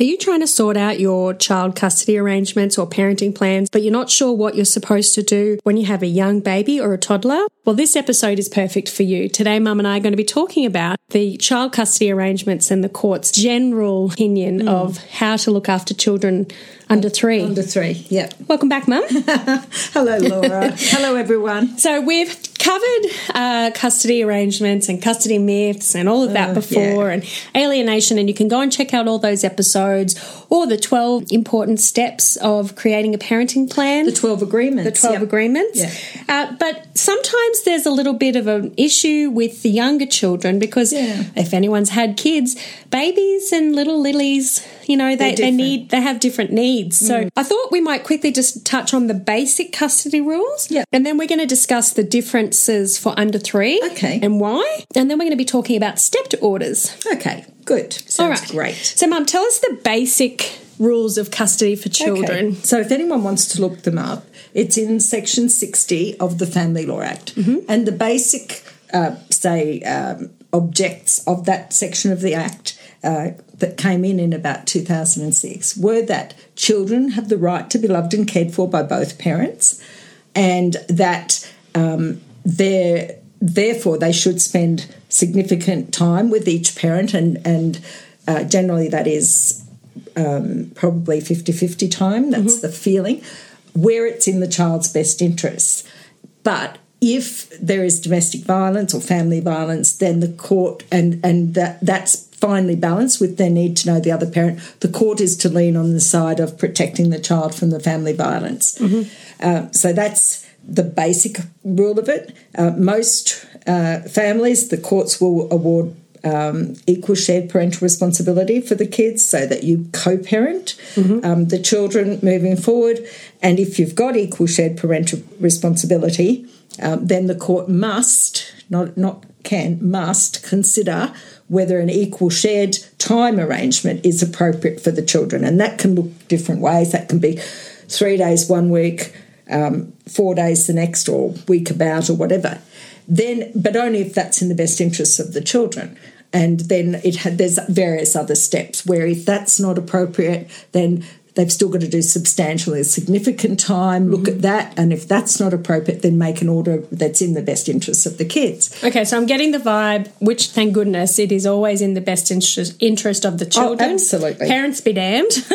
Are you trying to sort out your child custody arrangements or parenting plans, but you're not sure what you're supposed to do when you have a young baby or a toddler? Well, this episode is perfect for you. Today, Mum and I are going to be talking about the child custody arrangements and the court's general opinion mm. of how to look after children under three. Under three, yep. Welcome back, Mum. Hello, Laura. Hello, everyone. So, we've covered uh, custody arrangements and custody myths and all of that uh, before, yeah. and alienation. And you can go and check out all those episodes or the 12 important steps of creating a parenting plan. The 12 agreements. The 12 yep. agreements. Yeah. Uh, but sometimes there's a little bit of an issue with the younger children because yeah. if anyone's had kids, babies and little lilies, you know, they, they need, they have different needs. So mm. I thought we might quickly just touch on the basic custody rules. Yeah. And then we're going to discuss the differences for under three. Okay. And why. And then we're going to be talking about stepped orders. Okay. Good. Sounds All right. great. So, Mum, tell us the basic rules of custody for children. Okay. So, if anyone wants to look them up, it's in Section 60 of the Family Law Act. Mm-hmm. And the basic, uh, say, um, objects of that section of the Act uh, that came in in about 2006 were that children have the right to be loved and cared for by both parents, and that um, therefore they should spend significant time with each parent and and uh, generally that is um, probably 50-50 time that's mm-hmm. the feeling where it's in the child's best interests but if there is domestic violence or family violence then the court and and that that's finely balanced with their need to know the other parent the court is to lean on the side of protecting the child from the family violence mm-hmm. uh, so that's the basic rule of it. Uh, most uh, families, the courts will award um, equal shared parental responsibility for the kids so that you co parent mm-hmm. um, the children moving forward. And if you've got equal shared parental responsibility, um, then the court must, not, not can, must consider whether an equal shared time arrangement is appropriate for the children. And that can look different ways. That can be three days one week, um, four days the next or week about or whatever. Then, but only if that's in the best interests of the children. And then it had, there's various other steps where if that's not appropriate, then they've still got to do substantially significant time, look mm-hmm. at that, and if that's not appropriate, then make an order that's in the best interests of the kids. Okay, so I'm getting the vibe, which thank goodness it is always in the best interest, interest of the oh, children. Oh, absolutely. Parents be damned.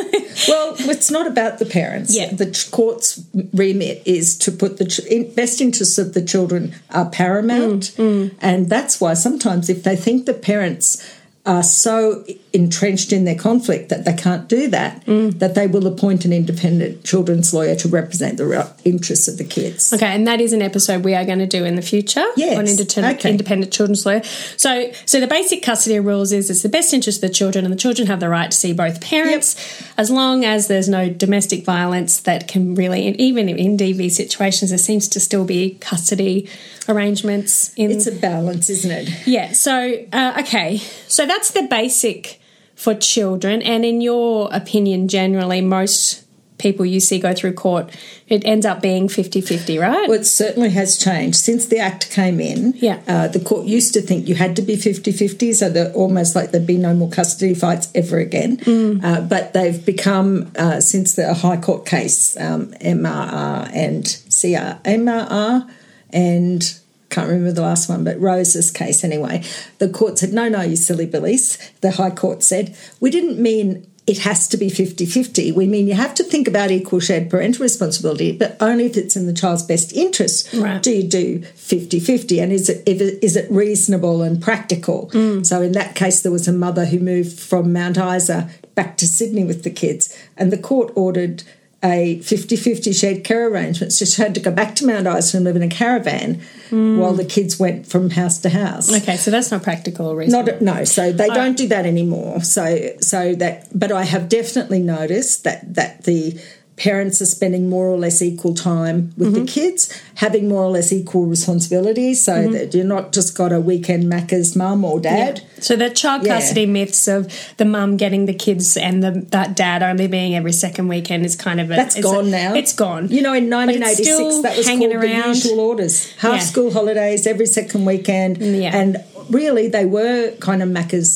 well, it's not about the parents. Yeah. The court's remit is to put the best interests of the children are paramount, mm, mm. and that's why sometimes if they think the parents are so entrenched in their conflict that they can't do that, mm. that they will appoint an independent children's lawyer to represent the interests of the kids. Okay, and that is an episode we are going to do in the future yes. on independent, okay. independent children's lawyer. So, so the basic custody rules is it's the best interest of the children, and the children have the right to see both parents, yep. as long as there's no domestic violence that can really, even in DV situations, there seems to still be custody arrangements. In, it's a balance, isn't it? Yeah. So, uh, okay, so that's the basic for children. And in your opinion, generally, most people you see go through court, it ends up being 50 50, right? Well, it certainly has changed. Since the Act came in, yeah. Uh, the court used to think you had to be 50 50, so that almost like there'd be no more custody fights ever again. Mm. Uh, but they've become, uh, since the High Court case, um, MRR and GR, MRR and can't remember the last one, but Rose's case anyway. The court said, no, no, you silly billies. The High Court said, we didn't mean it has to be 50 50. We mean you have to think about equal shared parental responsibility, but only if it's in the child's best interest right. do you do 50 50. And is it, is it reasonable and practical? Mm. So in that case, there was a mother who moved from Mount Isa back to Sydney with the kids, and the court ordered a 50-50 shared care arrangement. So she had to go back to Mount Isa and live in a caravan mm. while the kids went from house to house. Okay, so that's not practical or reasonable. Not no, so they don't do that anymore. So so that but I have definitely noticed that that the parents are spending more or less equal time with Mm-hmm. the kids, having more or less equal responsibilities, so Mm-hmm. that you're not just got a weekend Macca's mum or dad. So the child Yeah. custody myths of the mum getting the kids and the that dad only being every second weekend is kind of a, That's it's a- gone now. It's gone. You know, in 1986, that was hanging called the usual orders. Half Yeah. school holidays every second weekend. Yeah. And really, they were kind of Macca's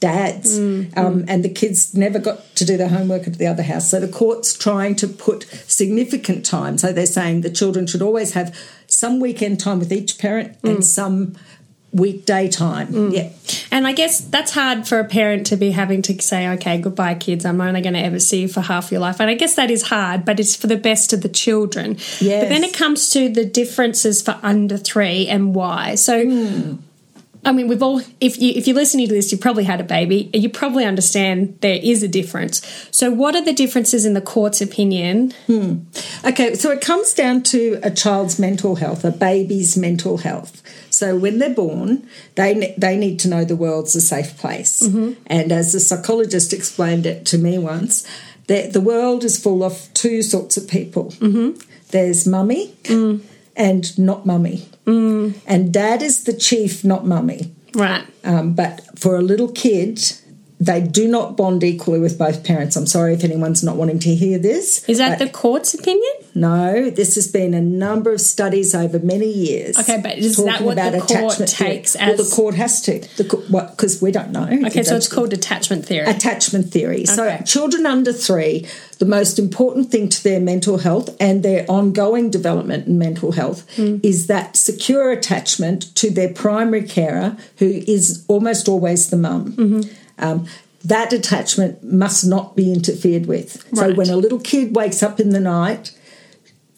dads. Mm, Um, and the kids never got to do their homework at the other house. So the court's trying to put significant time. So they're saying the children should always have some weekend time with each parent Mm. and some weekday time. Yeah. And I guess that's hard for a parent to be having to say, okay, goodbye, kids. I'm only going to ever see you for half your life. And I guess that is hard, but it's for the best of the children. Yes. But then it comes to the differences for under three and why. So. Hmm. I mean, we've all. If you if you're listening to this, you've probably had a baby. You probably understand there is a difference. So, what are the differences in the court's opinion? Hmm. Okay, so it comes down to a child's mental health, a baby's mental health. So when they're born, they they need to know the world's a safe place. Mm-hmm. And as a psychologist explained it to me once, that the world is full of two sorts of people. Mm-hmm. There's mummy mm. And not mummy, and dad is the chief, not mummy. Right. Um, but for a little kid, they do not bond equally with both parents. I'm sorry if anyone's not wanting to hear this. Is that the court's opinion? no, this has been a number of studies over many years. Okay, but is that what the court attachment theory. takes Well, as- the court has to. The because we don't know. Okay, so it's called attachment theory. attachment theory. So children under three, the most important thing to their mental health and their ongoing development in mental health Hmm. is that secure attachment to their primary carer, who is almost always the mum. Mm-hmm. Um, that attachment must not be interfered with. So when a little kid wakes up in the night,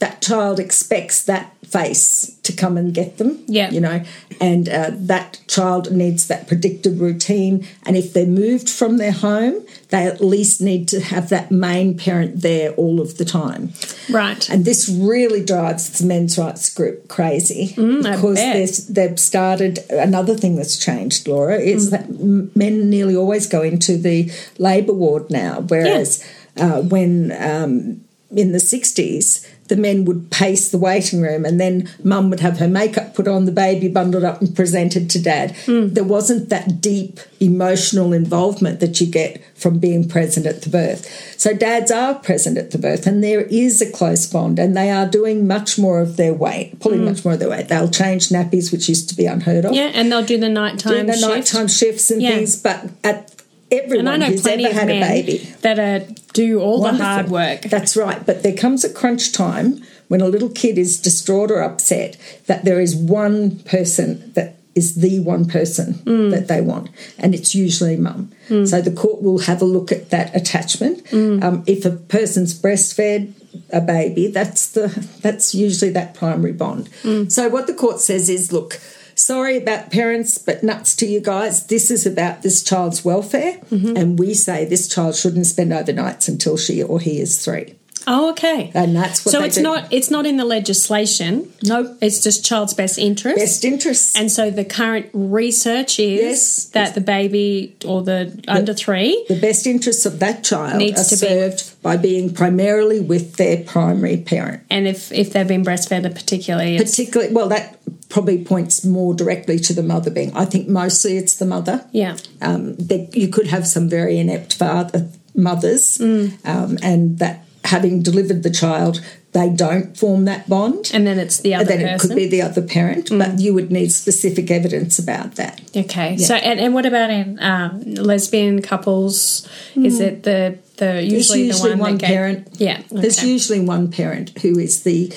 that child expects that face to come and get them. Yeah. You know, and uh, that child needs that predicted routine. And if they're moved from their home, they at least need to have that main parent there all of the time. right. And this really drives the men's rights group crazy Mm, because they've started another thing that's changed, Laura, is Mm. that men nearly always go into the labour ward now, whereas uh, when um, in the 60s, the men would pace the waiting room and then mum would have her makeup put on, the baby bundled up and presented to dad. Mm. There wasn't that deep emotional involvement that you get from being present at the birth. So dads are present at the birth and there is a close bond and they are doing much more of their weight, pulling much more of their weight. They'll change nappies, which used to be unheard of. Mm. yeah, and they'll do the nighttime Doing the shift. nighttime shifts and Yeah. things, but at everyone I know who's plenty ever of had men a baby. that uh, do all Wonderful. the hard work. That's right. But there comes a crunch time when a little kid is distraught or upset that there is one person that is the one person Mm. that they want, and it's usually mum. So the court will have a look at that attachment. Mm. Um, if a person's breastfed a baby, that's the that's usually that primary bond. Mm. So what the court says is, look. Sorry about parents, but nuts to you guys. This is about this child's welfare, Mm-hmm. and we say this child shouldn't spend overnights until she or he is three. Oh, okay. And that's what so they it's do. not it's not in the legislation. No. It's just child's best interest. best interests. And so the current research is Yes. that the baby or the under three the best interests of that child Needs are to be- served by being primarily with their primary parent. and if if they've been breastfed particularly Particularly, well, that probably points more directly to the mother being. I think mostly it's the mother. yeah. Um, that you could have some very inept father mothers, Mm. um, and that having delivered the child, they don't form that bond. And then it's the other then it person. Mm. could be the other parent, but you would need specific evidence about that. Okay. So and, and what about in um, lesbian couples? Is it the the usually, usually the one, one gave- parent. Yeah. There's usually one parent who is the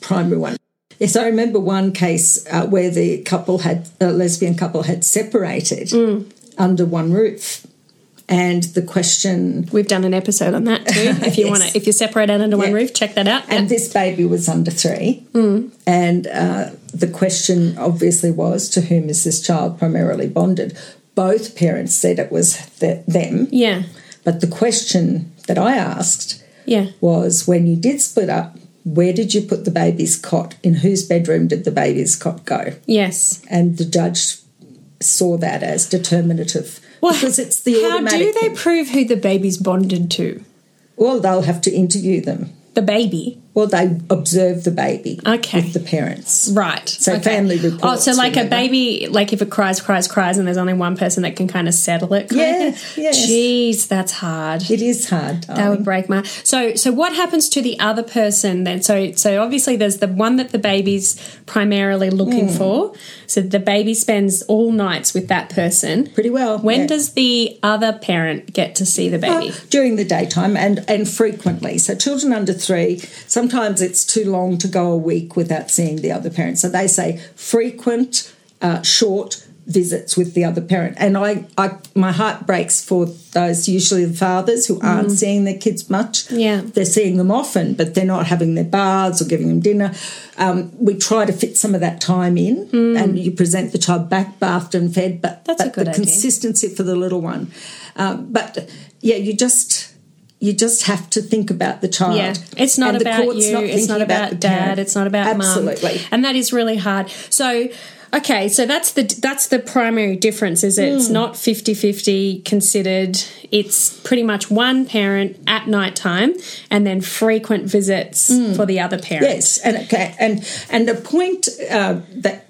primary one. Yes, I remember one case uh, where the couple had a lesbian couple had separated Mm. under one roof, and the question We've done an episode on that too. If you Yes. want to, if you separate out under one roof, check that out. and Yeah. this baby was under three, and uh, the question obviously was to whom is this child primarily bonded? Both parents said it was th- them, yeah. but the question that I asked Yeah. was when you did split up, where did you put the baby's cot? In whose bedroom did the baby's cot go? Yes. And the judge saw that as determinative because it's the how do they thing. prove who the baby's bonded to? well, they'll have to interview them. the baby. Well, they observe the baby Okay. with the parents. Right. So family reports. Oh, so like a baby, like if it cries, cries, cries, and there's only one person that can kind of settle it. Yeah, yes. Jeez, that's hard. It is hard. That would break my. So, so what happens to the other person then? So, so obviously there's the one that the baby's primarily looking Hmm. for. So the baby spends all nights with that person. Pretty well. When yeah. does the other parent get to see the baby? during the daytime and, and frequently. So children under three, sometimes it's too long to go a week without seeing the other parent. So they say frequent, uh, short visits with the other parent. And I, I my heart breaks for those usually the fathers who aren't seeing their kids much. Mm. Yeah. They're seeing them often, but they're not having their baths or giving them dinner. Um, we try to fit some of that time in and you present the child back bathed and fed, but, Mm. That's a good the idea. consistency for the little one. Um, but yeah, you just you just have to think about the child. Yeah, it's not And the about you. not it's not about, the dad. parent. It's not about mum. absolutely. and that is really hard. So, okay, so that's the that's the primary difference. Is it's Hmm. not 50-50 considered. It's pretty much one parent at night time, and then frequent visits for the other parent. Yes, and okay, and and the point uh, that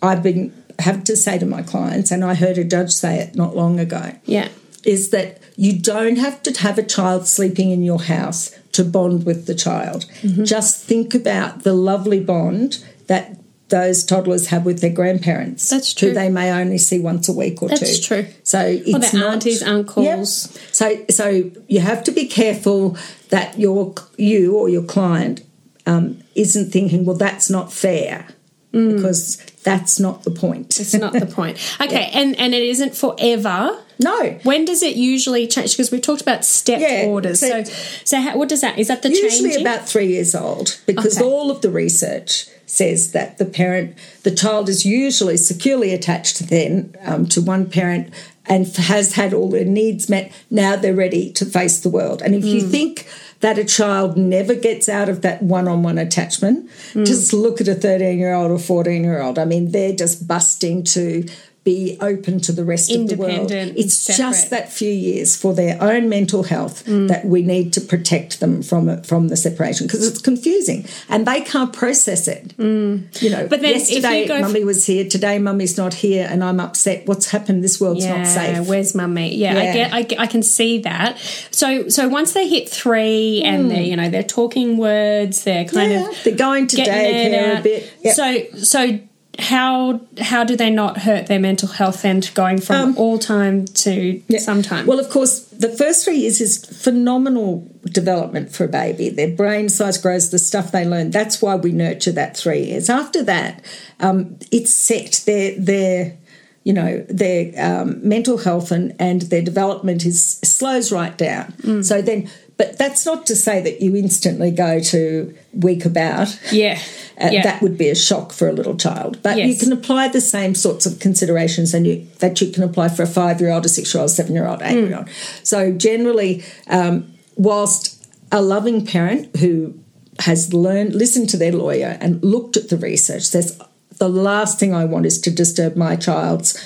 I've been have to say to my clients, and I heard a judge say it not long ago, Yeah. is that you don't have to have a child sleeping in your house to bond with the child. Mm-hmm. Just think about the lovely bond that those toddlers have with their grandparents. That's Who true. they may only see once a week or That's two. true. So it's their not, aunties, uncles. Yep. So so you have to be careful that your you or your client um, isn't thinking, well, that's not fair, Mm. because that's not the point. It's not the point. Okay, and and it isn't forever. No. When does it usually change? Because we've talked about step Yeah, orders. so- So, so how, what does that? Is that the change? usually changing? about three years old because Okay. all of the research says that the parent the child is usually securely attached then um, to one parent and has had all their needs met now they're ready to face the world and if Hmm. you think that a child never gets out of that one-on-one attachment Hmm. just look at a 13 year old or 14 year old i mean they're just busting to be open to the rest of the world it's separate. just that few years for their own mental health Mm. that we need to protect them from from the separation because it's confusing and they can't process it. You know, Mm. But then if you yesterday go f- mummy was here, today mummy's not here, and I'm upset. What's happened? This world's yeah, not safe. where's mummy? Yeah, I get, I get, I can see that. So, so once they hit three and they're, you know, they're talking words, they're kind. Yeah, of they're going to daycare a bit. Yep. So, so how how do they not hurt their mental health and going from all time to sometime? Um, Well, of course, the first three years is phenomenal development for a baby. Their brain size grows, the stuff they learn. That's why we nurture that three years. After that, um, it's set. Their their you know their um, mental health and and their development is slows right down. Mm. So then. But that's not to say that you instantly go to week about. yeah, Uh, yeah. That would be a shock for a little child. But you can apply the same sorts of considerations and you, that you can apply for a five year old, a six year old, seven year old, eight year old. So generally, um, whilst a loving parent who has learned, listened to their lawyer and looked at the research says, the last thing I want is to disturb my child's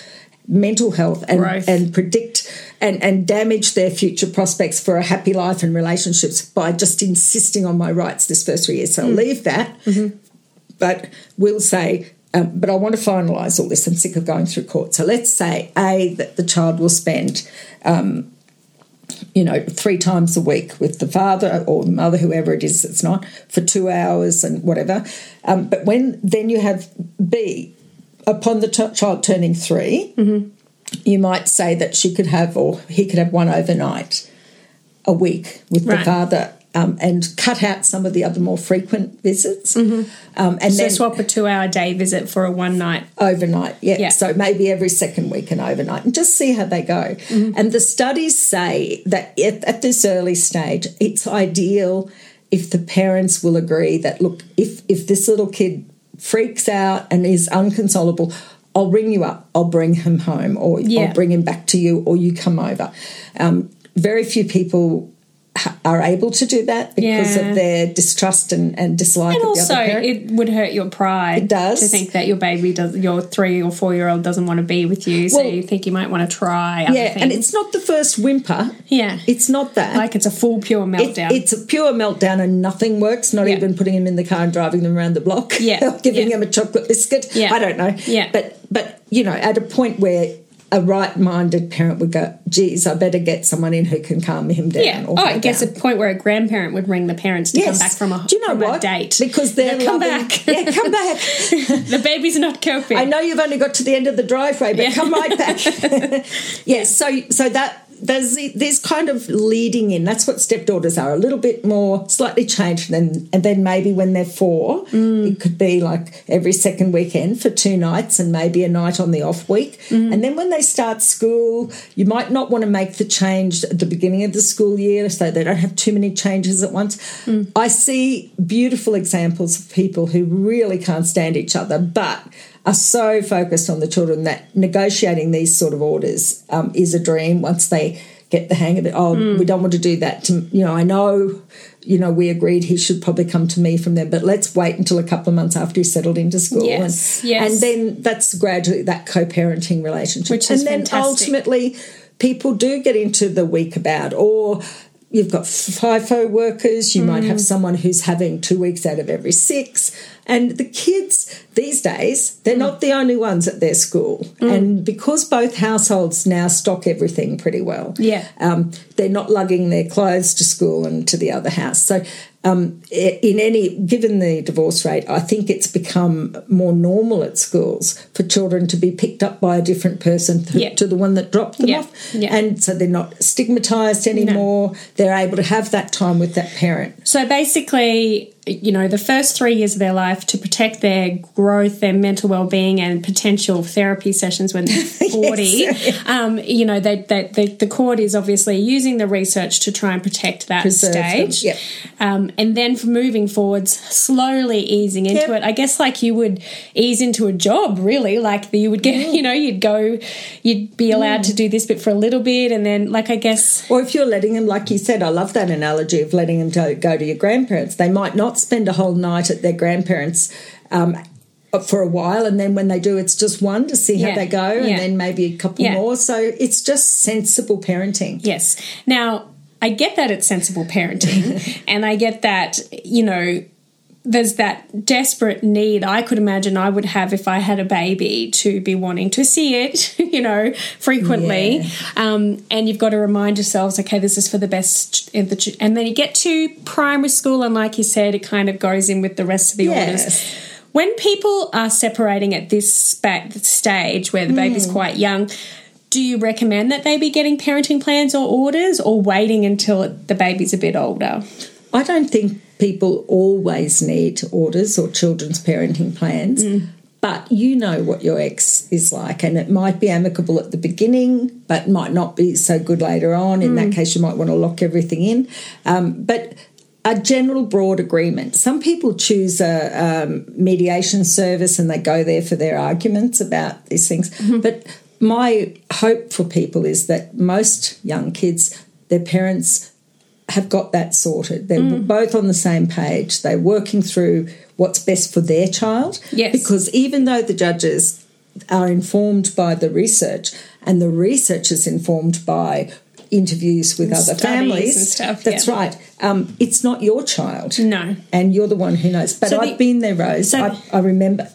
mental health and, Growth. and predict and, and damage their future prospects for a happy life and relationships by just insisting on my rights this first three years. So I'll leave that but we'll say, um, but I want to finalise all this. I'm sick of going through court. So let's say A, that the child will spend, um, you know, three times a week with the father or the mother, whoever it is that's not, for two hours and whatever. Um, but when then you have B, upon the t- child turning 3 you might say that she could have, or he could have one overnight a week with the father. Um, and cut out some of the other more frequent visits, um, and so then swap a two-hour day visit for a one night. overnight. Yeah. Yeah. So maybe every second week and overnight, and just see how they go. And the studies say that at, at this early stage, it's ideal if the parents will agree that look, if if this little kid freaks out and is unconsolable. I'll ring you up. I'll bring him home, or Yeah. I'll bring him back to you, or you come over. Um, very few people are able to do that because Yeah. of their distrust and, and dislike And of the also, it would hurt your pride. It does. to think that your baby does, your three or four year old doesn't want to be with you, so you think you might want to try. Other yeah, and it's not the first whimper. yeah, It's not that. like it's a full pure It- meltdown. it's a pure meltdown and nothing works, not Yeah. even putting him in the car and driving them around the block. Yeah, giving yeah. him a chocolate biscuit. Yeah. I don't know. Yeah. But but you know, at a point where a right minded parent would go, geez, I better get someone in who can calm him down. yeah. or Oh, I guess down. a point where a grandparent would ring the parents to come back from a, Do you know what? date. Because they're come loving- back. Yeah, come back. the baby's not coping. I know you've only got to the end of the driveway, but Yeah. come right back. yes, so so that there's the- there's kind of leading in. That's what stepped orders are. A little bit more slightly changed, and and then maybe when they're four, Mm. it could be like every second weekend for two nights, and maybe a night on the off week. Mm. And then when they start school, you might not want to make the change at the beginning of the school year, so they don't have too many changes at once. Mm. I see beautiful examples of people who really can't stand each other, but are so focused on the children that negotiating these sort of orders um, is a dream once they get the hang of it. Oh, Hmm. we don't want to do that. To, you know, I know, you know, we agreed he should probably come to me from there, but let's wait until a couple of months after he's settled into school. Yes, and, yes. and then that's gradually that co-parenting relationship. Which is and then fantastic. ultimately people do get into the week about or You've got FIFO workers. You might Mm. have someone who's having two weeks out of every six. And the kids these days, they're not the only ones at their school. Mm. And because both households now stock everything pretty well, Yeah. um, they're not lugging their clothes to school and to the other house. So, um, in any given the divorce rate, I think it's become more normal at schools for children to be picked up by a different person to, Yeah. to the one that dropped them Yeah. off, Yeah. and so they're not stigmatized anymore. They're able to have that time with that parent. So basically, you know, the first three years of their life to protect their growth, their mental well-being, and potential therapy sessions when they're forty. um, you know, they, they, they, the court is obviously using the research to try and protect that Preserve stage. yep. Um, and then for moving forwards, slowly easing into Yep. it. I guess like you would ease into a job, really. Like you would get, you know, you'd go, you'd be allowed to do this bit for a little bit, and then like I guess Or if you're letting them, like you said, I love that analogy of letting them go, go to your grandparents. They might not spend a whole night at their grandparents um, for a while, and then when they do, it's just one to see how Yeah, they go, yeah. and then maybe a couple Yeah. more. So it's just sensible parenting. Yes. Now, I get that it's sensible parenting, and I get that, you know, there's that desperate need I could imagine I would have if I had a baby to be wanting to see it, you know, frequently. Yeah. Um, and you've got to remind yourselves, okay, this is for the best. the ch- And then you get to primary school, and like you said, it kind of goes in with the rest of the Yes. orders. When people are separating at this spa- stage where the baby's quite young, do you recommend that they be getting parenting plans or orders or waiting until the baby's a bit older? I don't think people always need orders or children's parenting plans, but you know what your ex is like, and it might be amicable at the beginning, but might not be so good later on. In that case, you might want to lock everything in. Um, but a general broad agreement. Some people choose a um, mediation service and they go there for their arguments about these things. But my hope for people is that most young kids, their parents have got that sorted. They're Mm. both on the same page. They're working through what's best for their child. Yes. Because even though the judges are informed by the research and the research is informed by interviews with other families and stuff, that's yeah. right um, it's not your child No. and you're the one who knows but So i've been there rose so- I, I remember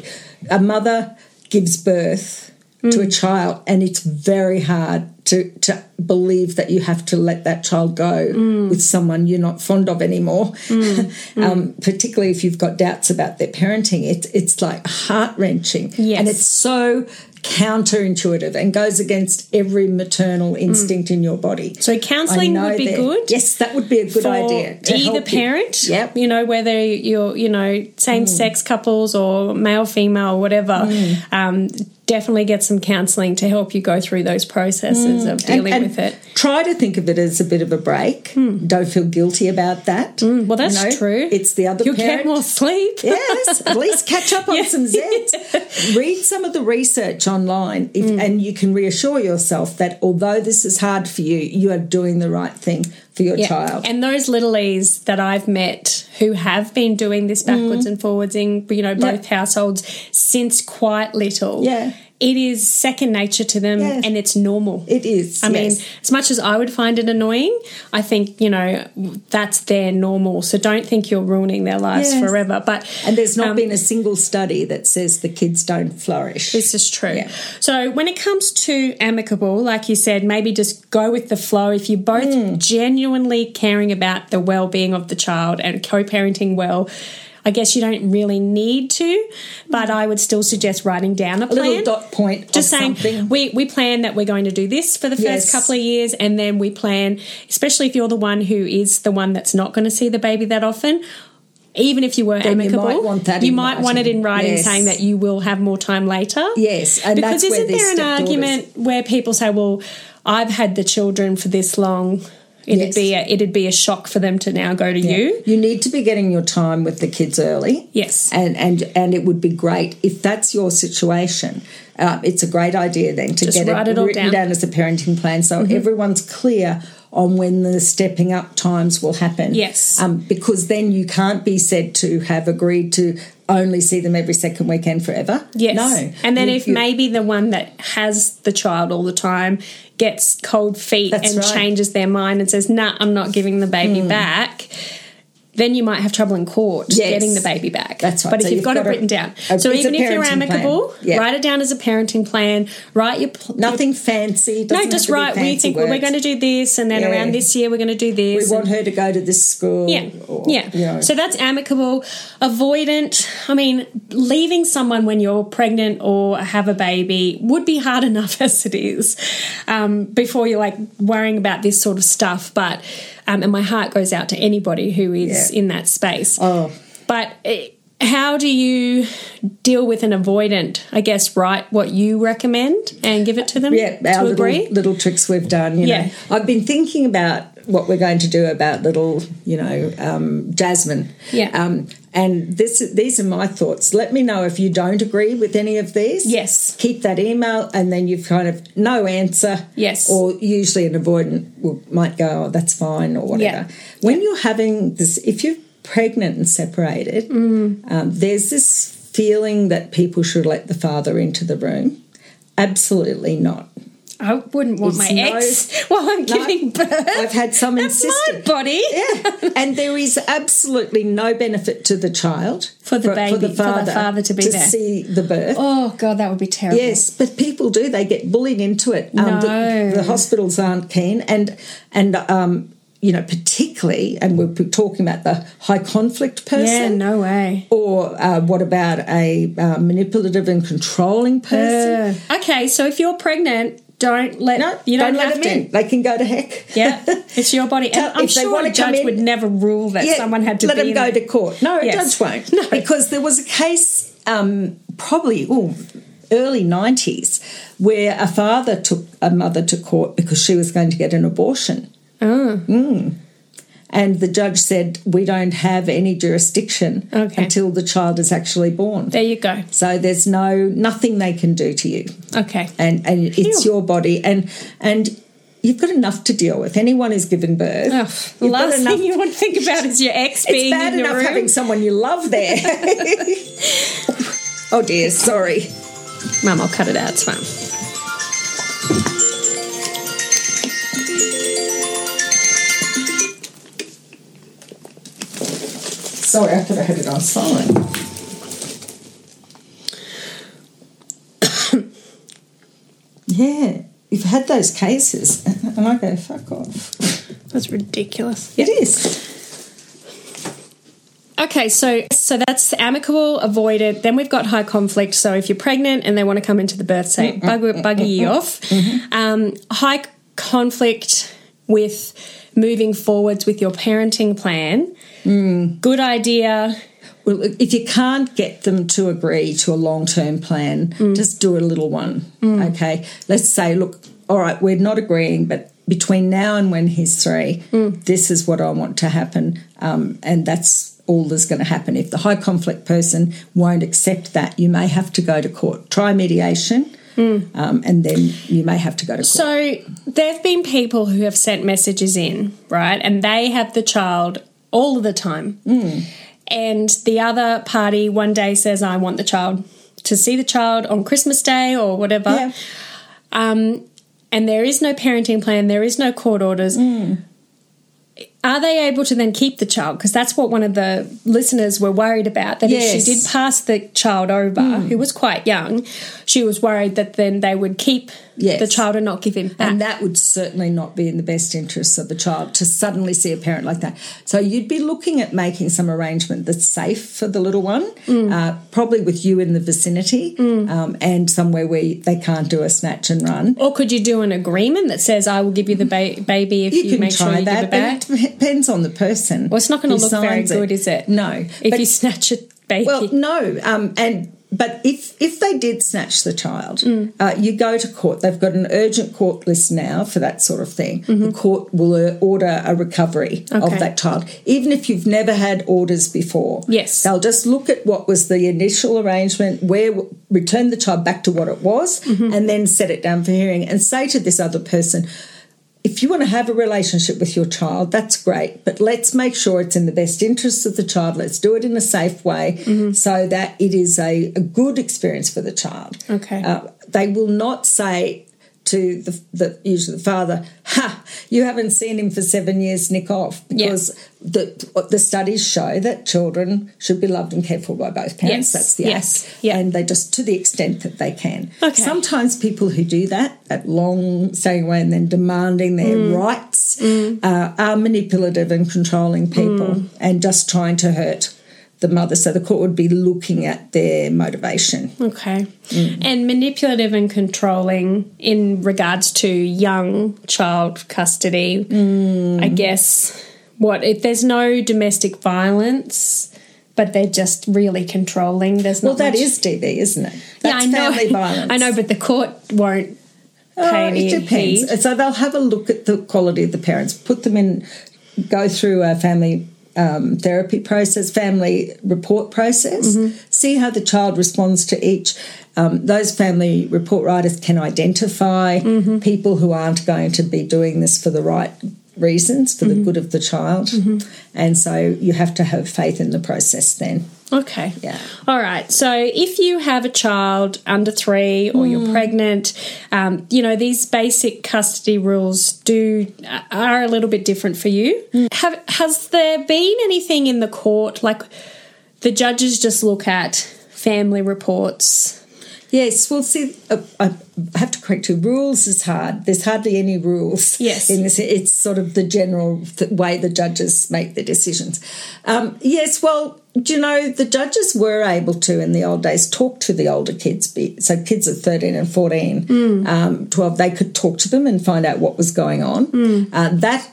a mother gives birth to a child and it's very hard to, to believe that you have to let that child go mm. with someone you're not fond of anymore mm. Mm. um, particularly if you've got doubts about their parenting it, it's like heart-wrenching Yes. and it's so counterintuitive and goes against every maternal instinct in your body So counselling would be good. yes that would be a good idea to either help you. parent, Yep. you know, whether you're, you know, same sex couples or male, female, whatever, um, definitely get some counselling to help you go through those processes of dealing and with it. Try to think of it as a bit of a break. Don't feel guilty about that. Hmm. Well, that's You know, true. It's the other You'll parent. get more sleep. yes, at least catch up on Yeah. some Zeds. Read some of the research online, if, Hmm. and you can reassure yourself that although this is hard for you, you are doing the right thing for your Yeah. child. And those little E's that I've met who have been doing this backwards mm. and forwards in you know both households since quite little. Yeah. It is second nature to them Yeah. and it's normal. it is. I mean, as much as I would find it annoying, I think, you know, that's their normal. So don't think you're ruining their lives Yes. forever. But and there's not um, been a single study that says the kids don't flourish. This is true. Yeah. So when it comes to amicable, like you said, maybe just go with the flow. If you're both Mm. genuinely caring about the well-being of the child and co-parenting well, I guess you don't really need to, but I would still suggest writing down a a plan. little dot point just saying something. we we plan that we're going to do this for the first Yes. couple of years and then we plan especially if you're the one who is the one that's not going to see the baby that often even if you were Then you might want that you might want it in writing Yes. saying that you will have more time later Yes, and because isn't there an argument where people say well i've had the children for this long it'd Yes. be a, it'd be a shock for them to now go to you You need to be getting your time with the kids early. Yes. and and and it would be great if that's your situation. Um, it's a great idea then to Just get it it all written down. Mm-hmm. down. as a parenting plan, so everyone's clear on when the stepping up times will happen. Yes. um, because then you can't be said to have agreed to only see them every second weekend forever. Yes. no, And then You- if you- maybe the one that has the child all the time gets cold feet and right. Changes their mind and says, nah, I'm not giving the baby back. Then you might have trouble in court Yes. getting the baby back. That's right. But So if you've you've got, got it written down, a- so even if you're amicable, Yeah. write it down as a parenting plan. Write your pl- nothing fancy. No, just have to be write. We think well, we're going to do this, and then Yeah. around this year we're going to do this. We want her to go to this school. yeah, or, yeah. you know. So that's amicable. Avoidant. I mean, leaving someone when you're pregnant or have a baby would be hard enough as it is. Um, before you're like worrying about this sort of stuff, but um, and my heart goes out to anybody who is Yeah. in that space. oh, But eh, how do you deal with an avoidant? I guess write what you recommend and give it to them. yeah, to our little, agree. little tricks we've done. You Yeah. know, I've been thinking about what we're going to do about little, you know, um, Jasmine. Yeah. Um, and this, these are my thoughts. Let me know if you don't agree with any of these. Yes. Keep that email, and then you've kind of no answer. Yes. Or usually an avoidant will, might go, "Oh, that's fine," or whatever. Yeah. When you're having this, if you're pregnant and separated, Mm. um, there's this feeling that people should let the father into the room. Absolutely not. I wouldn't want It's my no- ex while I'm No, giving birth. I've had some That's my insistent. body. Yeah, and there is absolutely no benefit to the child For the baby, for the father to be there. To see the birth. Oh god, that would be terrible. Yes, but people do. They get bullied into it. Um, the, No. the hospitals aren't keen, and and um, you know, particularly, and we're talking about the high conflict person. Yeah, no way. Or uh, what about a uh, manipulative and controlling person? Uh, okay, so if you're pregnant, don't let no, you don't, let them to. in. They can go to heck. Yeah, it's your body. And I'm if they sure a judge in- would never rule that Yeah, someone had to let them go there. to court. No, a judge won't. No. Because there was a case, um, probably ooh, early nineties, where a father took a mother to court because she was going to get an abortion. Oh. Mm. And the judge said, "We don't have any jurisdiction Okay. until the child is actually born. There you go. So there's no nothing they can do to you, Okay. and and it's your body, and and." You've got enough to deal with. Anyone who's given birth, Ugh, the last enough thing you want to think about is your ex it's being bad in your enough having someone you love there. oh dear, sorry. Mum, I'll cut it out. It's fine. Sorry, I could have had it on silent. yeah, you've had those cases, and I go, fuck off. That's ridiculous. It is. Okay, so so that's amicable, avoided. Then we've got high conflict. So if you're pregnant and they want to come into the birth, say mm-hmm. bug, bugger you mm-hmm. off. Mm-hmm. Um, high conflict with moving forwards with your parenting plan. Good idea. Well, if you can't get them to agree to a long term plan, just do a little one. Okay. Let's say, look, all right, we're not agreeing, but between now and when he's three, this is what I want to happen. Um, and that's all that's going to happen. If the high conflict person won't accept that, you may have to go to court. Try mediation. um, and then you may have to go to court. So there have been people who have sent messages in, right? And they have the child all of the time. And the other party one day says, I want the child to see the child on Christmas Day or whatever. Yeah. Um, and there is no parenting plan, there is no court orders. Mm. Are they able to then keep the child? Because that's what one of the listeners were worried about. That if she did pass the child over, who was quite young, she was worried that then they would keep Yes. the child and not give him back. And that would certainly not be in the best interests of the child to suddenly see a parent like that. So you'd be looking at making some arrangement that's safe for the little one, Mm. uh, probably with you in the vicinity, um, and somewhere where they can't do a snatch and run. Or could you do an agreement that says, "I will give you the ba- baby if you, You make sure you that, give it back"? it depends on the person. Well, it's not going to look very good, is it? No. If But- you snatch a baby, Well, no, um, and but if if they did snatch the child, Mm. uh, you go to court. They've got an urgent court list now for that sort of thing. Mm-hmm. The court will uh, order a recovery Okay. of that child, even if you've never had orders before. Yes. they'll just look at what was the initial arrangement, where return the child back to what it was, Mm-hmm. and then set it down for hearing, and say to this other person if you want to have a relationship with your child, that's great, but let's make sure it's in the best interests of the child. Let's do it in a safe way Mm-hmm. so that it is a, a good experience for the child. Okay. Uh, they will not say to the, the usually the father, "Ha! You haven't seen him for seven years. Nick off." Yeah. Because the the studies show that children should be loved and cared for by both parents. Yes, That's the yes, act, yeah. and they just to the extent that they can. Okay. Sometimes people who do that, that long staying away and then demanding their Mm. rights, uh, are manipulative and controlling people Mm. and just trying to hurt the mother. So the court would be looking at their motivation. okay. Mm. And manipulative and controlling in regards to young child custody. Mm. I guess what if there's no domestic violence, but they're just really controlling. There's Well, not that much- is DV, isn't it? That's yeah, I know. family violence. I know, but the court won't Oh, pay any it depends. heed. So they'll have a look at the quality of the parents, put them in, go through a family um, therapy process, family report process, Mm-hmm. see how the child responds to each. Um, those family report writers can identify Mm-hmm. people who aren't going to be doing this for the right reasons, for Mm-hmm. the good of the child. And so you have to have faith in the process then. Okay. Yeah. All right. So if you have a child under three or you're Hmm. pregnant, um, you know these basic custody rules do are a little bit different for you. Hmm. Have has there been anything in the court like the judges just look at family reports? Yes, well, see, uh, I have to correct you. Rules is hard. There's hardly any rules. Yes. in this, it's sort of the general th- way the judges make their decisions. Um, yes, well, do you know the judges were able to in the old days talk to the older kids. So kids at thirteen and fourteen, Hmm. um, twelve, they could talk to them and find out what was going on. Hmm. Uh, that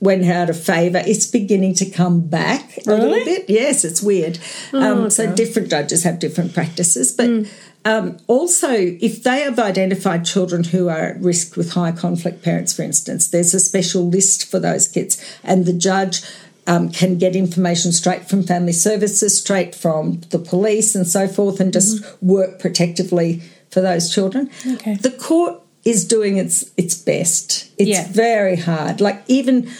went out of favour. It's beginning to come back a little bit. Yes, it's weird. um, So different judges have different practices, but. Um, also, if they have identified children who are at risk with high conflict parents, for instance, there's a special list for those kids, and the judge um, can get information straight from family services, straight from the police, and so forth, and just work protectively for those children. Okay. The court is doing its its best. It's Yeah. very hard. Like even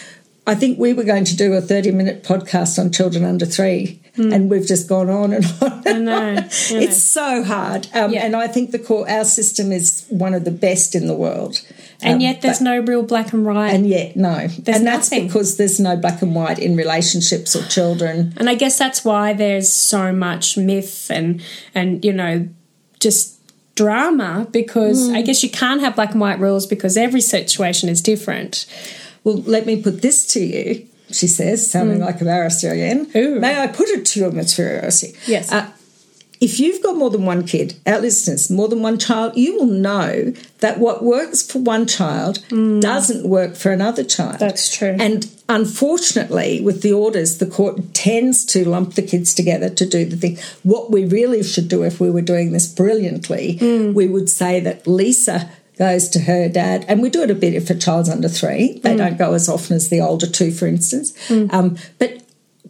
I think we were going to do a 30 minute podcast on children under three, and we've just gone on and on. I know. I know. it's so hard. Um, Yeah. And I think the court, our system is one of the best in the world. And Um, yet there's but- no real black and white. And yet, no. There's and that's nothing. because there's no black and white in relationships or children. And I guess that's why there's so much myth and and you know just drama because Hmm. I guess you can't have black and white rules because every situation is different. Well, let me put this to you, she says, sounding like a barrister again. Ooh. May I put it to your materiality? Yes. Uh, if you've got more than one kid, our listeners, more than one child, you will know that what works for one child doesn't work for another child. That's true. And unfortunately, with the orders, the court tends to lump the kids together to do the thing. What we really should do if we were doing this brilliantly, Hmm. we would say that Lisa goes to her dad, and we do it a bit if a child's under three. They mm. don't go as often as the older two, for instance. Mm. Um, but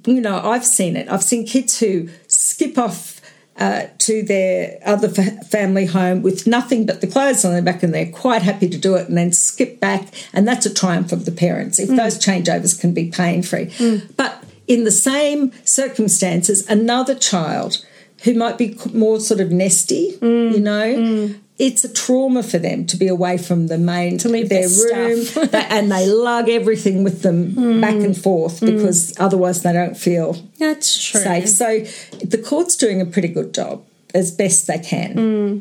you know, I've seen it. I've seen kids who skip off uh, to their other fa- family home with nothing but the clothes on their back and they're quite happy to do it and then skip back. And that's a triumph of the parents if mm. those changeovers can be pain free. But in the same circumstances, another child who might be more sort of nesty, you know, it's a trauma for them to be away from the main to leave their their room and they lug everything with them hmm. back and forth hmm. because otherwise they don't feel That's true. safe. So the court's doing a pretty good job as best they can. Hmm.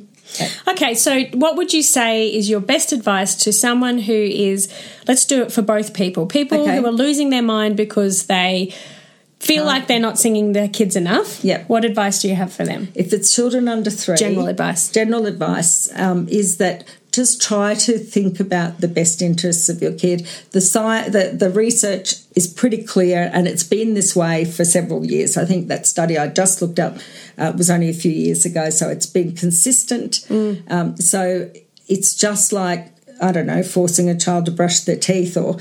Okay, so what would you say is your best advice to someone who is, let's do it for both people, people Okay. who are losing their mind because they feel like they're not singing their kids enough? Yep. What advice do you have for them? If it's children under three, General advice. General advice um, is that just try to think about the best interests of your kid. The, sci- the the research is pretty clear, and it's been this way for several years. I think that study I just looked up uh, was only a few years ago, so it's been consistent. Um, so it's just like I don't know, forcing a child to brush their teeth or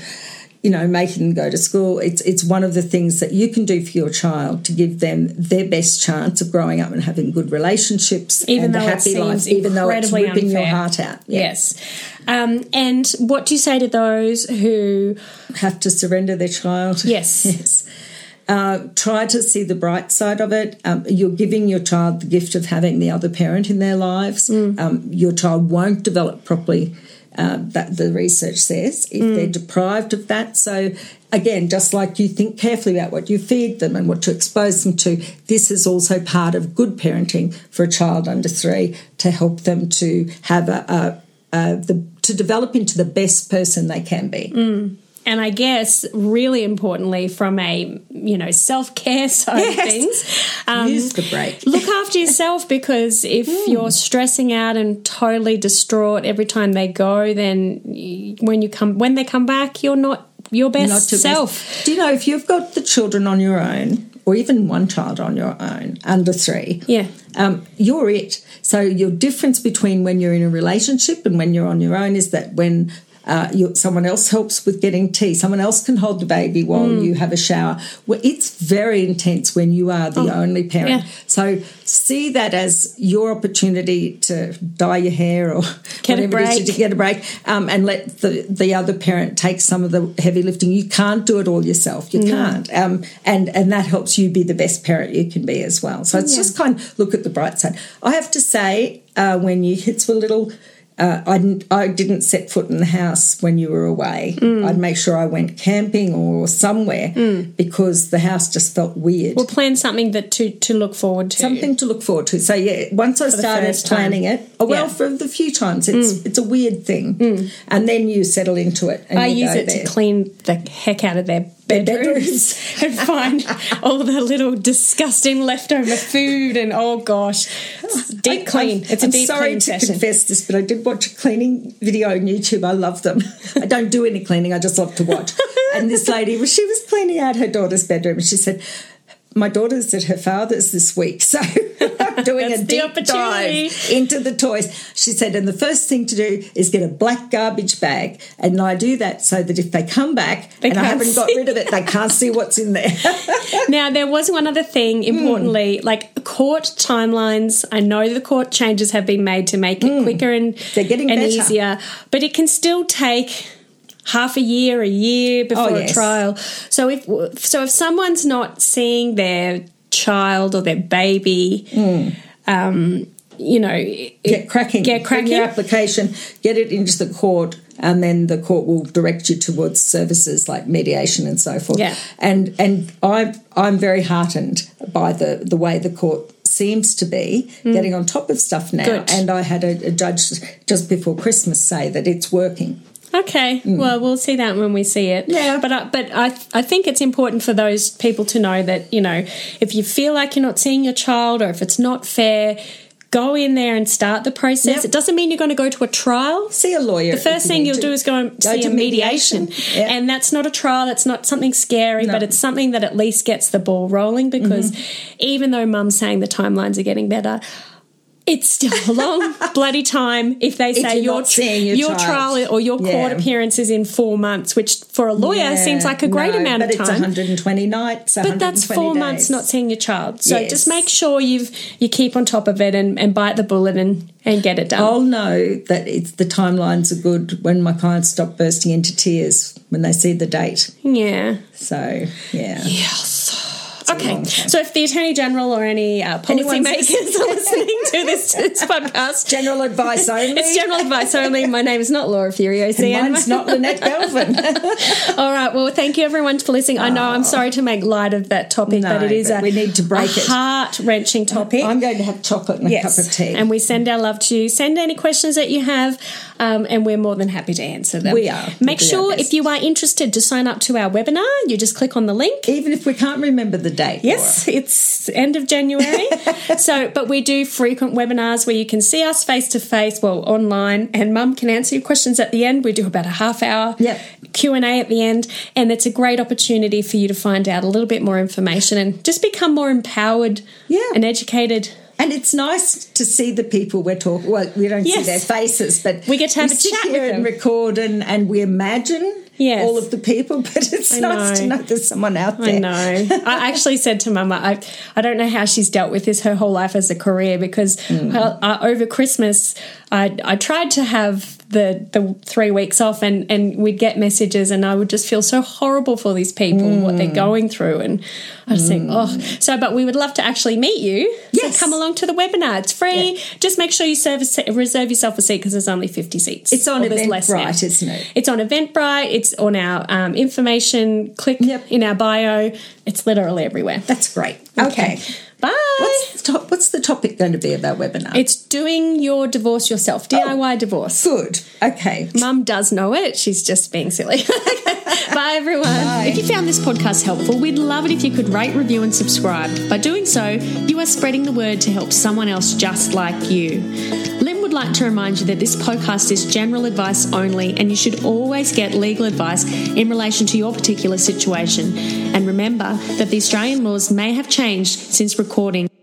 you know, making them go to school. It's it's one of the things that you can do for your child to give them their best chance of growing up and having good relationships Even though it happy life, seems even though it's ripping your unfair. heart out. Yeah. Yes. Um, and what do you say to those who, Have to surrender their child. yes, Yes. Uh, try to see the bright side of it. Um, you're giving your child the gift of having the other parent in their lives. Um, your child won't develop properly. Uh, that the research says if they're deprived of that. So again, just like you think carefully about what you feed them and what you expose them to, this is also part of good parenting for a child under three to help them to have a, a, a the to develop into the best person they can be. And I guess really importantly from a, you know, self-care side Yes. of things, um, Use the break. look after yourself because if Hmm. you're stressing out and totally distraught every time they go, then when you come when they come back, you're not your best not self. Do you know if you've got the children on your own, or even one child on your own under three? Yeah. Um, you're it. So your difference between when you're in a relationship and when you're on your own is that when uh, you, someone else helps with getting tea, someone else can hold the baby while Mm. you have a shower. Well, it's very intense when you are the only parent. Oh, yeah. So see that as your opportunity to dye your hair or Get a whatever it is break. to get a break, um, and let the the other parent take some of the heavy lifting. You can't do it all yourself. You can't, um, and and that helps you be the best parent you can be as well. So it's just kind of look at the bright side. I have to say, uh, when your kids were little. Uh, I, didn't, I didn't set foot in the house when you were away. Mm. I'd make sure I went camping or somewhere because the house just felt weird We'll plan something that to to look forward to. something to look forward to. So yeah, once I the started time. planning it, oh, well, Yeah. Mm. for the few times, it's it's a weird thing, and then you settle into it. And I use it there. to clean the heck out of their bedrooms and find all the little disgusting leftover food and oh gosh, it's deep I- clean. I'm, it's a I'm deep sorry clean to session. confess this, but I did watch a cleaning video on YouTube. I love them. I don't do any cleaning. I just love to watch. and this lady, well, she was cleaning out her daughter's bedroom, and she said. My daughter's at her father's this week, so doing a deep dive into the toys. She said, and the first thing to do is get a black garbage bag, and I do that so that if they come back They and I haven't got rid of it, they can't see what's in there. Now, there was one other thing, Hmm. importantly, like court timelines. I know the court changes have been made to make it quicker and. They're getting and better. easier, but it can still take half a year, a year before Oh, a trial. So if so, if someone's not seeing their child or their baby, um, you know, get cracking. Get Bring cracking. your application, get it into the court, and then the court will direct you towards services like mediation and so forth. Yeah. And and I'm I'm very heartened by the the way the court seems to be getting on top of stuff now. Good. And I had a, a judge just before Christmas say that it's working. Okay, well, we'll see that when we see it. Mm. Yeah. but I, but I I think it's important for those people to know that you know if you feel like you're not seeing your child or if it's not fair, go in there and start the process. Yep. It doesn't mean you're going to go to a trial. See a lawyer. The first thing you'll do is go and see to a mediation, mediation. Yeah. and that's not a trial. That's not something scary, No. but it's something that at least gets the ball rolling. Because Mm-hmm. even though Mum's saying the timelines are getting better. It's still a long bloody time if they say you're your seeing your child. trial or your court Yeah. appearance is in four months, which for a lawyer Yeah, seems like a great no, amount but of it's time. 120 nights. But that's four days. months not seeing your child. So Yes. just make sure you've you keep on top of it and, and bite the bullet and, and get it done. I'll know that it's the timelines are good when my clients stop bursting into tears when they see the date. yeah. So yeah, Okay, time. so if the Attorney General or any uh, policymakers are listening to this, this podcast, general advice only. it's general advice only. My name is not Laura Furiosi. and Mine's not Lynette Galvin. All right. Well, thank you everyone for listening. I know I'm sorry to make light of that topic, No, but it is but a we need to break it. heart wrenching topic. I'm going to have chocolate and a cup of tea. And we send our love to you. Send any questions that you have, um, and we're more than happy to answer them. We are. Make We'll sure if you are interested to sign up to our webinar, you just click on the link. Even if we can't remember the date. Yes, it's end of January. so, but we do frequent webinars where you can see us face to face, well, online, and Mum can answer your questions at the end. We do about a half hour Yep. Q and A at the end, and it's a great opportunity for you to find out a little bit more information and just become more empowered, Yeah. and educated. And it's nice to see the people we're talking. Well, we don't Yes. see their faces, but We get to have a sit chat here with and record, and, and we imagine Yes. all of the people. But it's I nice to know. know there's someone out there. I know. I actually said to Mama, I, I don't know how she's dealt with this her whole life as a career because Mm. well, uh, over Christmas, I, I tried to have the, the three weeks off and, and we'd get messages and I would just feel so horrible for these people, what Mm. they're going through. And I was think, oh, so, but we would love to actually meet you. Yes. So come along to the webinar. It's free. Just make sure you serve a, reserve yourself a seat because there's only 50 seats. It's on Or less now. Eventbrite, isn't it? It's on Eventbrite. It's on our um, information. Click Yep. in our bio. It's literally everywhere. That's great. Okay. Bye. What's the, top, what's the topic going to be of our webinar? it's doing your divorce yourself. Oh, DIY divorce. good. Okay. Mum does know it. She's just being silly. Bye, everyone. If you found this podcast helpful, we'd love it if you could rate, review, and subscribe. By doing so, you are spreading the word to help someone else just like you. Lynn would like to remind you that this podcast is general advice only, and you should always get legal advice in relation to your particular situation. And remember that the Australian laws may have changed since recording.